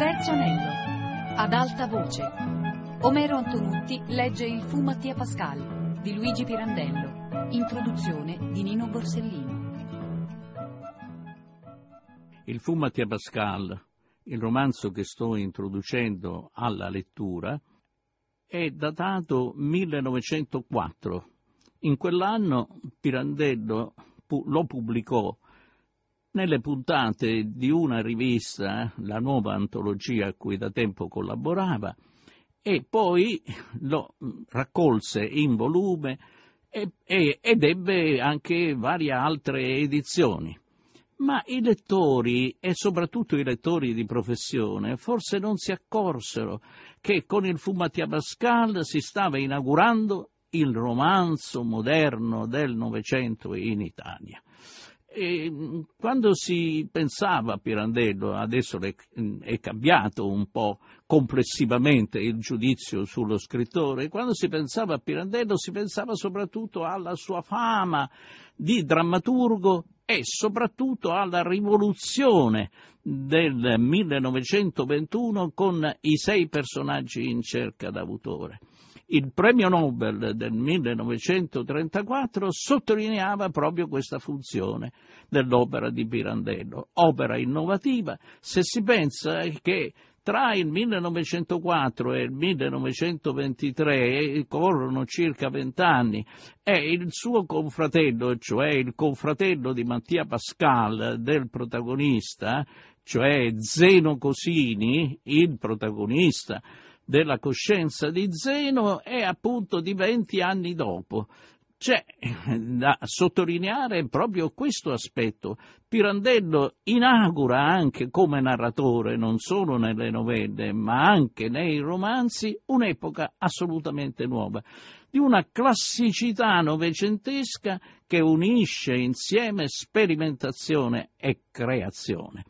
Terzo anello. Ad alta voce. Omero Antonutti legge Il fu Mattia Pascal di Luigi Pirandello. Introduzione di Nino Borsellino. Il fu Mattia Pascal, il romanzo che sto introducendo alla lettura, è datato 1904. In quell'anno Pirandello lo pubblicò nelle puntate di una rivista, la nuova antologia a cui da tempo collaborava, e poi lo raccolse in volume e, e, ed ebbe anche varie altre edizioni. Ma i lettori, e soprattutto i lettori di professione, forse non si accorsero che con il Fumatia Pascal si stava inaugurando il romanzo moderno del Novecento in Italia. E quando si pensava a Pirandello, adesso è cambiato un po' complessivamente il giudizio sullo scrittore, quando si pensava a Pirandello si pensava soprattutto alla sua fama di drammaturgo e soprattutto alla rivoluzione del 1921 con i sei personaggi in cerca d'autore. Il premio Nobel del 1934 sottolineava proprio questa funzione dell'opera di Pirandello, opera innovativa se si pensa che tra il 1904 e il 1923 corrono circa vent'anni e il suo confratello, cioè il confratello di Mattia Pascal del protagonista, cioè Zeno Cosini, il protagonista della coscienza di Zeno, è appunto di venti anni dopo. C'è da sottolineare proprio questo aspetto. Pirandello inaugura anche come narratore, non solo nelle novelle, ma anche nei romanzi, un'epoca assolutamente nuova, di una classicità novecentesca che unisce insieme sperimentazione e creazione.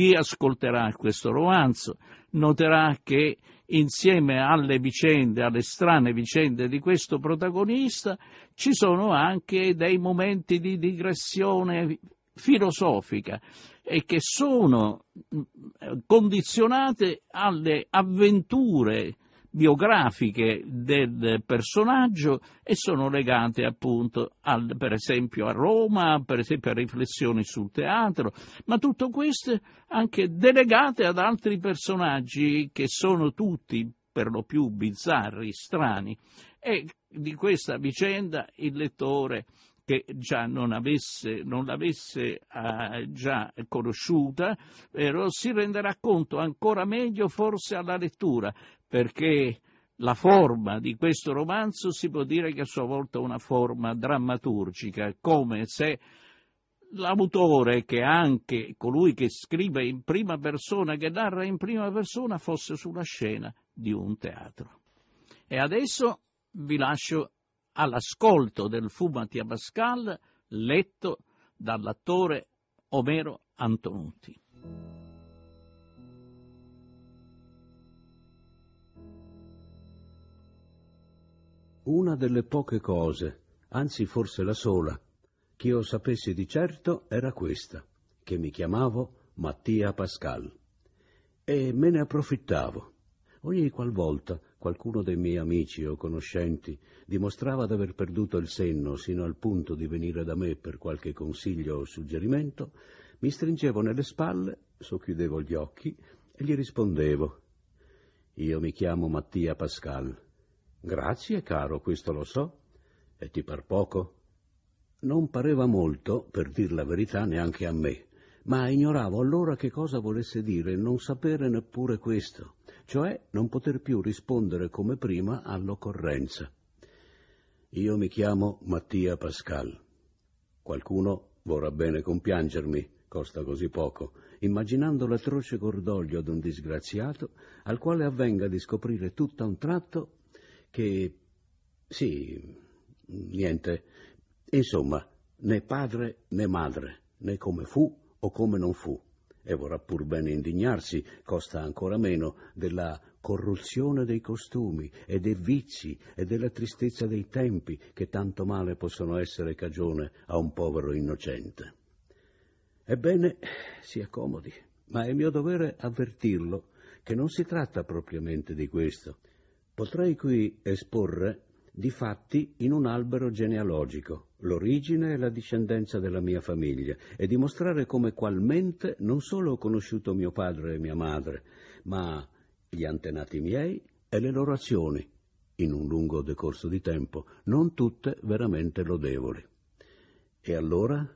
Chi ascolterà questo romanzo noterà che insieme alle vicende, alle strane vicende di questo protagonista, ci sono anche dei momenti di digressione filosofica e che sono condizionate alle avventure biografiche del personaggio e sono legate appunto al, per esempio a Roma, per esempio a riflessioni sul teatro, ma tutto questo anche delegate ad altri personaggi che sono tutti per lo più bizzarri, strani. E di questa vicenda il lettore che già non, avesse, non l'avesse eh, già conosciuta, però si renderà conto ancora meglio forse alla lettura, perché la forma di questo romanzo si può dire che a sua volta è una forma drammaturgica, come se l'autore, che è anche colui che scrive in prima persona, che narra in prima persona, fosse sulla scena di un teatro. E adesso vi lascio all'ascolto del Fumatia Pascal letto dall'attore Omero Antonutti. Una delle poche cose, anzi forse la sola, che io sapessi di certo era questa, che mi chiamavo Mattia Pascal. E me ne approfittavo. Ogni qualvolta qualcuno dei miei amici o conoscenti dimostrava d'aver perduto il senno sino al punto di venire da me per qualche consiglio o suggerimento, mi stringevo nelle spalle, socchiudevo gli occhi e gli rispondevo. Io mi chiamo Mattia Pascal Grazie, caro, questo lo so. E ti par poco? Non pareva molto, per dir la verità, neanche a me, ma ignoravo allora che cosa volesse dire non sapere neppure questo, cioè non poter più rispondere come prima all'occorrenza. Io mi chiamo Mattia Pascal. Qualcuno vorrà bene compiangermi, costa così poco, immaginando l'atroce cordoglio d'un disgraziato al quale avvenga di scoprire tutto a un tratto che sì, niente, insomma, né padre né madre, né come fu o come non fu. E vorrà pur bene indignarsi, costa ancora meno, della corruzione dei costumi e dei vizi e della tristezza dei tempi che tanto male possono essere cagione a un povero innocente. Ebbene, si accomodi, ma è mio dovere avvertirlo che non si tratta propriamente di questo. Potrei qui esporre di fatti in un albero genealogico l'origine e la discendenza della mia famiglia e dimostrare come qualmente non solo ho conosciuto mio padre e mia madre, ma gli antenati miei e le loro azioni, in un lungo decorso di tempo, non tutte veramente lodevoli. E allora?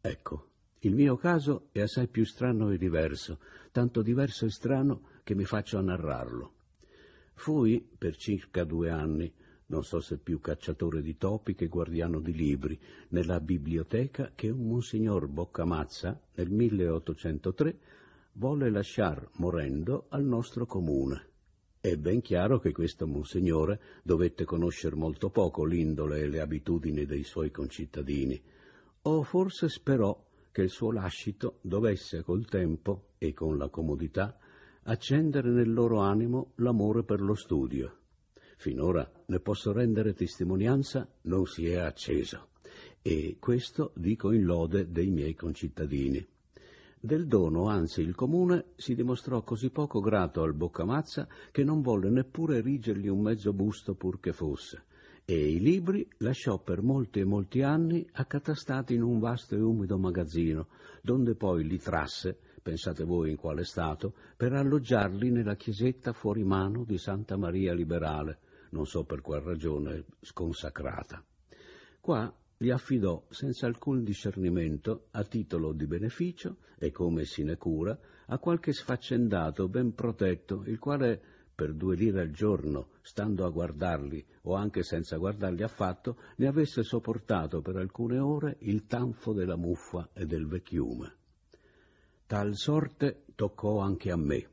Ecco, il mio caso è assai più strano e diverso, tanto diverso e strano che mi faccio a narrarlo. Fui, per circa due anni, non so se più cacciatore di topi che guardiano di libri, nella biblioteca che un monsignor Boccamazza, nel 1803, volle lasciar morendo al nostro comune. È ben chiaro che questo monsignore dovette conoscere molto poco l'indole e le abitudini dei suoi concittadini, o forse sperò che il suo lascito dovesse col tempo e con la comodità accendere nel loro animo l'amore per lo studio finora ne posso rendere testimonianza, non si è acceso. E questo dico in lode dei miei concittadini. Del dono, anzi, il comune si dimostrò così poco grato al Boccamazza che non volle neppure erigergli un mezzo busto pur che fosse, e i libri lasciò per molti e molti anni accatastati in un vasto e umido magazzino, donde poi li trasse, pensate voi in quale stato, per alloggiarli nella chiesetta fuori mano di Santa Maria Liberale, non so per qual ragione, sconsacrata. Qua li affidò senza alcun discernimento, a titolo di beneficio e come sinecura, a qualche sfaccendato ben protetto, il quale per due lire al giorno, stando a guardarli o anche senza guardarli affatto, ne avesse sopportato per alcune ore il tanfo della muffa e del vecchiume. Tal sorte toccò anche a me.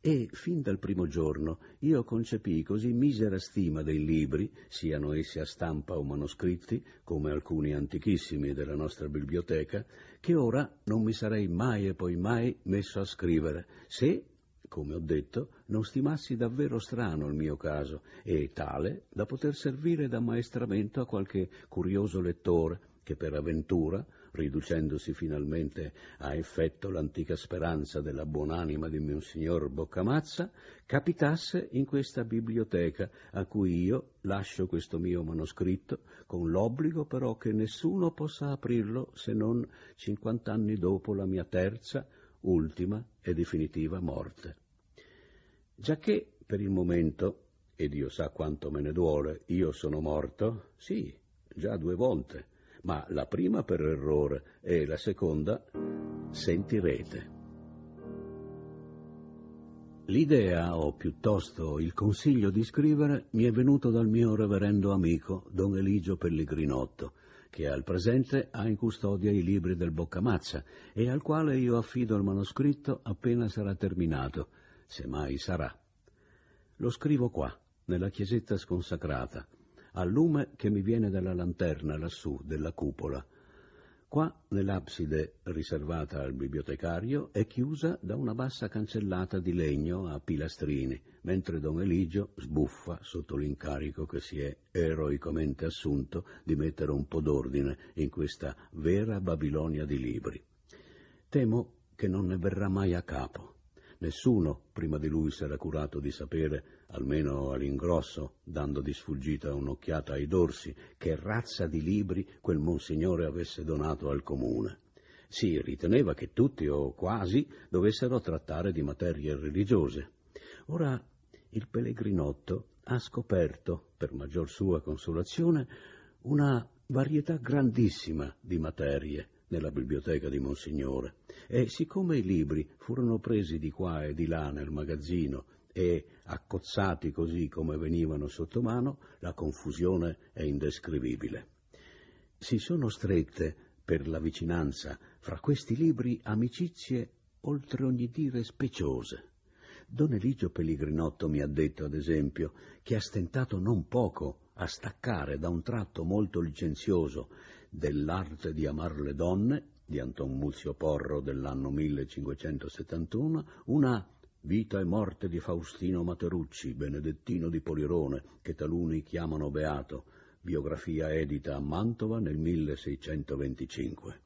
E fin dal primo giorno io concepii così misera stima dei libri, siano essi a stampa o manoscritti, come alcuni antichissimi della nostra biblioteca, che ora non mi sarei mai e poi mai messo a scrivere, se, come ho detto, non stimassi davvero strano il mio caso, e tale da poter servire d'ammaestramento a qualche curioso lettore che per avventura riducendosi finalmente a effetto l'antica speranza della buonanima di Monsignor Boccamazza, capitasse in questa biblioteca a cui io lascio questo mio manoscritto, con l'obbligo però che nessuno possa aprirlo se non cinquant'anni dopo la mia terza, ultima e definitiva morte. Giacché per il momento, e Dio sa quanto me ne duole, io sono morto, sì, già due volte, ma la prima per errore e la seconda sentirete. L'idea, o piuttosto il consiglio di scrivere, mi è venuto dal mio reverendo amico, don Eligio Pellegrinotto, che al presente ha in custodia i libri del Boccamazza e al quale io affido il manoscritto appena sarà terminato, se mai sarà. Lo scrivo qua, nella chiesetta sconsacrata, al lume che mi viene dalla lanterna lassù della cupola. Qua, nell'abside riservata al bibliotecario, è chiusa da una bassa cancellata di legno a pilastrini, mentre don Eligio sbuffa sotto l'incarico che si è eroicamente assunto di mettere un po' d'ordine in questa vera Babilonia di libri. Temo che non ne verrà mai a capo. Nessuno prima di lui si era curato di sapere, almeno all'ingrosso, dando di sfuggita un'occhiata ai dorsi, che razza di libri quel monsignore avesse donato al comune. Si riteneva che tutti o quasi dovessero trattare di materie religiose. Ora il pellegrinotto ha scoperto, per maggior sua consolazione, una varietà grandissima di materie nella biblioteca di Monsignore e siccome i libri furono presi di qua e di là nel magazzino e accozzati così come venivano sotto mano, la confusione è indescrivibile. Si sono strette, per la vicinanza, fra questi libri amicizie oltre ogni dire speciose. Don Eligio Pellegrinotto mi ha detto, ad esempio, che ha stentato non poco a staccare da un tratto molto licenzioso dell'arte di amar le donne di Anton Muzio Porro dell'anno 1571, una Vita e morte di Faustino Materucci, benedettino di Polirone, che taluni chiamano beato, biografia edita a Mantova nel 1625.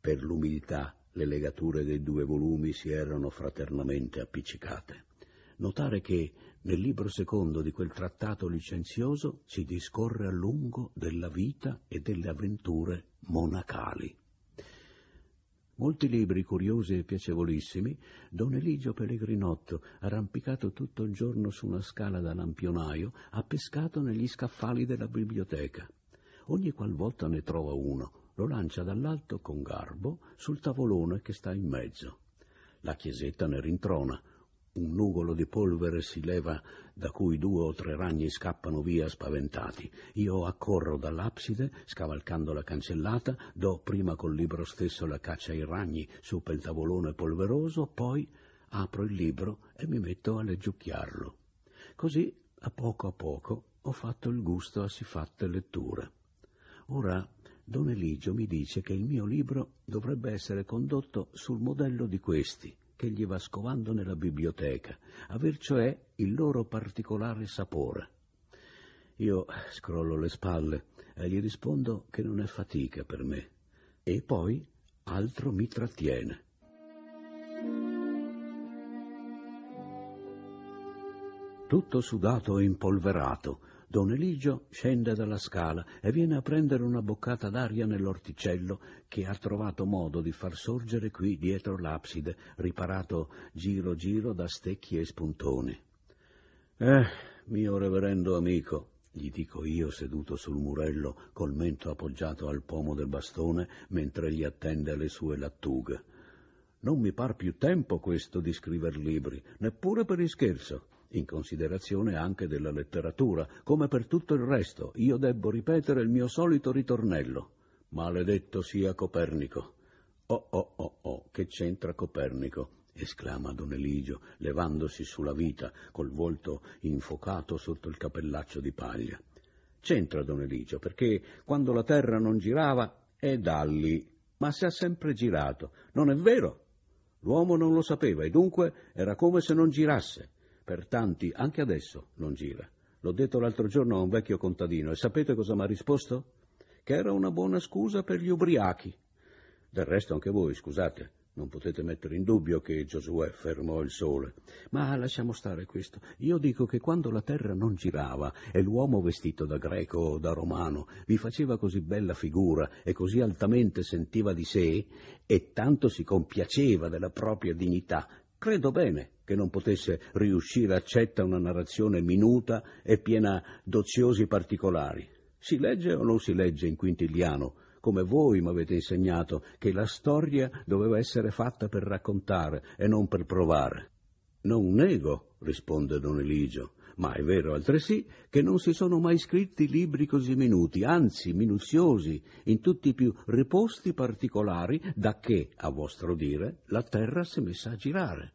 Per l'umiltà, le legature dei due volumi si erano fraternamente appiccicate. Notare che nel libro secondo di quel trattato licenzioso si discorre a lungo della vita e delle avventure monacali. Molti libri curiosi e piacevolissimi, Don Eligio Pellegrinotto, arrampicato tutto il giorno su una scala da lampionaio, ha pescato negli scaffali della biblioteca. Ogni qualvolta ne trova uno, lo lancia dall'alto con garbo sul tavolone che sta in mezzo. La chiesetta ne rintrona, un nugolo di polvere si leva da cui due o tre ragni scappano via spaventati. Io accorro dall'abside, scavalcando la cancellata, do prima col libro stesso la caccia ai ragni su pel tavolone polveroso, poi apro il libro e mi metto a leggiucchiarlo. Così, a poco a poco, ho fatto il gusto a sifatte letture. Ora Don Eligio mi dice che il mio libro dovrebbe essere condotto sul modello di questi, che gli va scovando nella biblioteca, aver cioè il loro particolare sapore. Io scrollo le spalle e gli rispondo che non è fatica per me, e poi altro mi trattiene. Tutto sudato e impolverato, Don Eligio scende dalla scala e viene a prendere una boccata d'aria nell'orticello che ha trovato modo di far sorgere qui dietro l'abside, riparato giro giro da stecchi e spuntoni. Eh, mio reverendo amico, gli dico io seduto sul murello col mento appoggiato al pomo del bastone mentre gli attende le sue lattughe. Non mi par più tempo questo di scriver libri, neppure per ischerzo in considerazione anche della letteratura, come per tutto il resto, io debbo ripetere il mio solito ritornello. Maledetto sia Copernico. Oh oh oh oh, che c'entra Copernico? esclama don Eligio, levandosi sulla vita, col volto infocato sotto il cappellaccio di paglia. C'entra don Eligio, perché quando la terra non girava è da lì, ma si è sempre girato. Non è vero? L'uomo non lo sapeva e dunque era come se non girasse per tanti, anche adesso, non gira. L'ho detto l'altro giorno a un vecchio contadino e sapete cosa mi ha risposto? Che era una buona scusa per gli ubriachi. Del resto anche voi, scusate, non potete mettere in dubbio che Giosuè fermò il sole. Ma lasciamo stare questo. Io dico che quando la terra non girava e l'uomo vestito da greco o da romano vi faceva così bella figura e così altamente sentiva di sé e tanto si compiaceva della propria dignità, credo bene che non potesse riuscire accetta una narrazione minuta e piena d'oziosi particolari. Si legge o non si legge in quintiliano, come voi mi avete insegnato che la storia doveva essere fatta per raccontare e non per provare. Non nego, risponde don Eligio, ma è vero altresì che non si sono mai scritti libri così minuti, anzi minuziosi, in tutti i più riposti particolari, da che, a vostro dire, la terra si è messa a girare.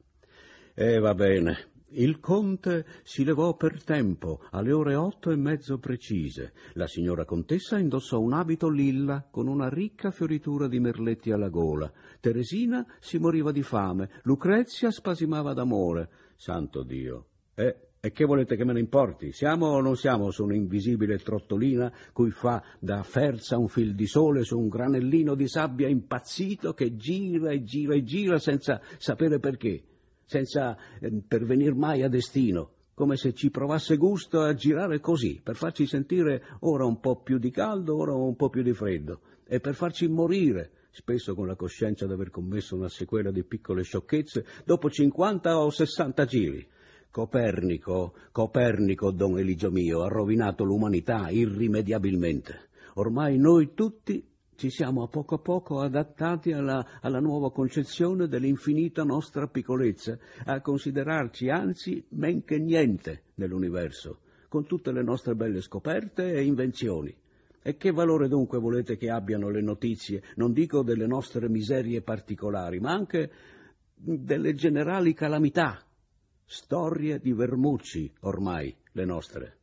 E va bene. Il conte si levò per tempo, alle ore otto e mezzo precise. La signora contessa indossò un abito lilla con una ricca fioritura di merletti alla gola. Teresina si moriva di fame, Lucrezia spasimava d'amore. Santo Dio! Eh, e che volete che me ne importi? Siamo o non siamo su un'invisibile trottolina cui fa da ferza un fil di sole su un granellino di sabbia impazzito che gira e gira e gira senza sapere perché? Senza eh, pervenir mai a destino, come se ci provasse gusto a girare così, per farci sentire ora un po' più di caldo, ora un po' più di freddo, e per farci morire, spesso con la coscienza di aver commesso una sequela di piccole sciocchezze, dopo cinquanta o sessanta giri. Copernico, Copernico, don Eligio mio, ha rovinato l'umanità irrimediabilmente. Ormai noi tutti ci siamo a poco a poco adattati alla, alla, nuova concezione dell'infinita nostra piccolezza, a considerarci anzi men che niente nell'universo, con tutte le nostre belle scoperte e invenzioni. E che valore dunque volete che abbiano le notizie, non dico delle nostre miserie particolari, ma anche delle generali calamità, storie di vermucci ormai le nostre.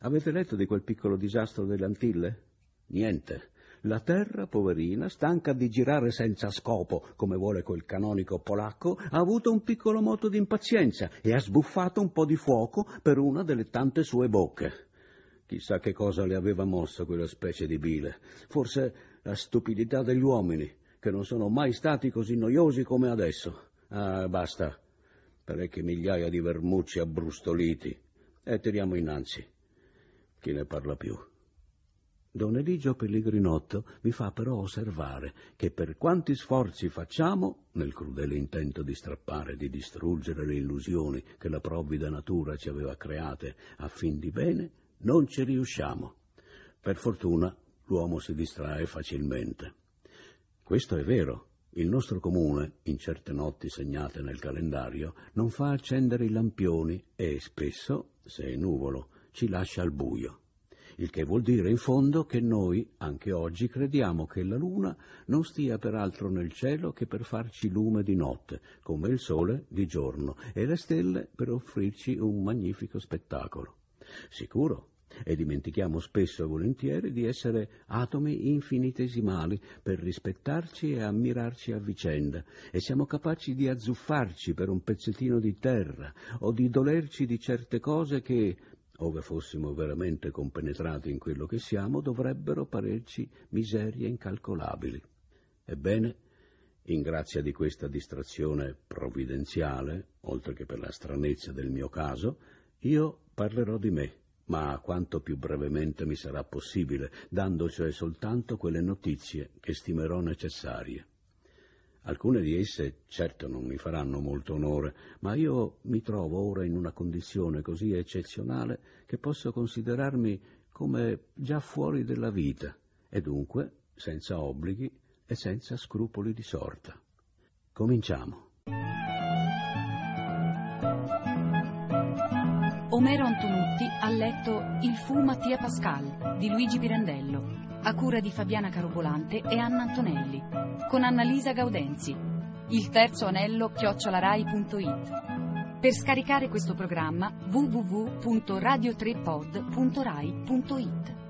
Avete letto di quel piccolo disastro delle Antille? Niente. La terra, poverina, stanca di girare senza scopo, come vuole quel canonico polacco, ha avuto un piccolo moto di impazienza e ha sbuffato un po' di fuoco per una delle tante sue bocche. Chissà che cosa le aveva mosso quella specie di bile. Forse la stupidità degli uomini, che non sono mai stati così noiosi come adesso. Ah, basta. Parecchie migliaia di vermucci abbrustoliti. E tiriamo innanzi. Chi ne parla più? Don Eligio Pellegrinotto mi fa però osservare che per quanti sforzi facciamo, nel crudele intento di strappare e di distruggere le illusioni che la provvida natura ci aveva create a fin di bene, non ci riusciamo. Per fortuna l'uomo si distrae facilmente. Questo è vero. Il nostro comune, in certe notti segnate nel calendario, non fa accendere i lampioni e spesso, se è nuvolo, ci lascia al buio il che vuol dire in fondo che noi, anche oggi, crediamo che la luna non stia peraltro nel cielo che per farci lume di notte, come il sole di giorno, e le stelle per offrirci un magnifico spettacolo. Sicuro, e dimentichiamo spesso e volentieri di essere atomi infinitesimali per rispettarci e ammirarci a vicenda, e siamo capaci di azzuffarci per un pezzettino di terra o di dolerci di certe cose che, ove fossimo veramente compenetrati in quello che siamo, dovrebbero parerci miserie incalcolabili. Ebbene, in grazia di questa distrazione provvidenziale, oltre che per la stranezza del mio caso, io parlerò di me, ma quanto più brevemente mi sarà possibile, dando cioè soltanto quelle notizie che stimerò necessarie. Alcune di esse certo non mi faranno molto onore, ma io mi trovo ora in una condizione così eccezionale che posso considerarmi come già fuori della vita e dunque senza obblighi e senza scrupoli di sorta. Cominciamo. Omero Antonutti ha letto Il fu Mattia Pascal di Luigi Pirandello a cura di Fabiana Carobolante e Anna Antonelli, con Annalisa Gaudenzi. Il terzo anello chiocciolarai.it. Per scaricare questo programma www.radio3pod.rai.it.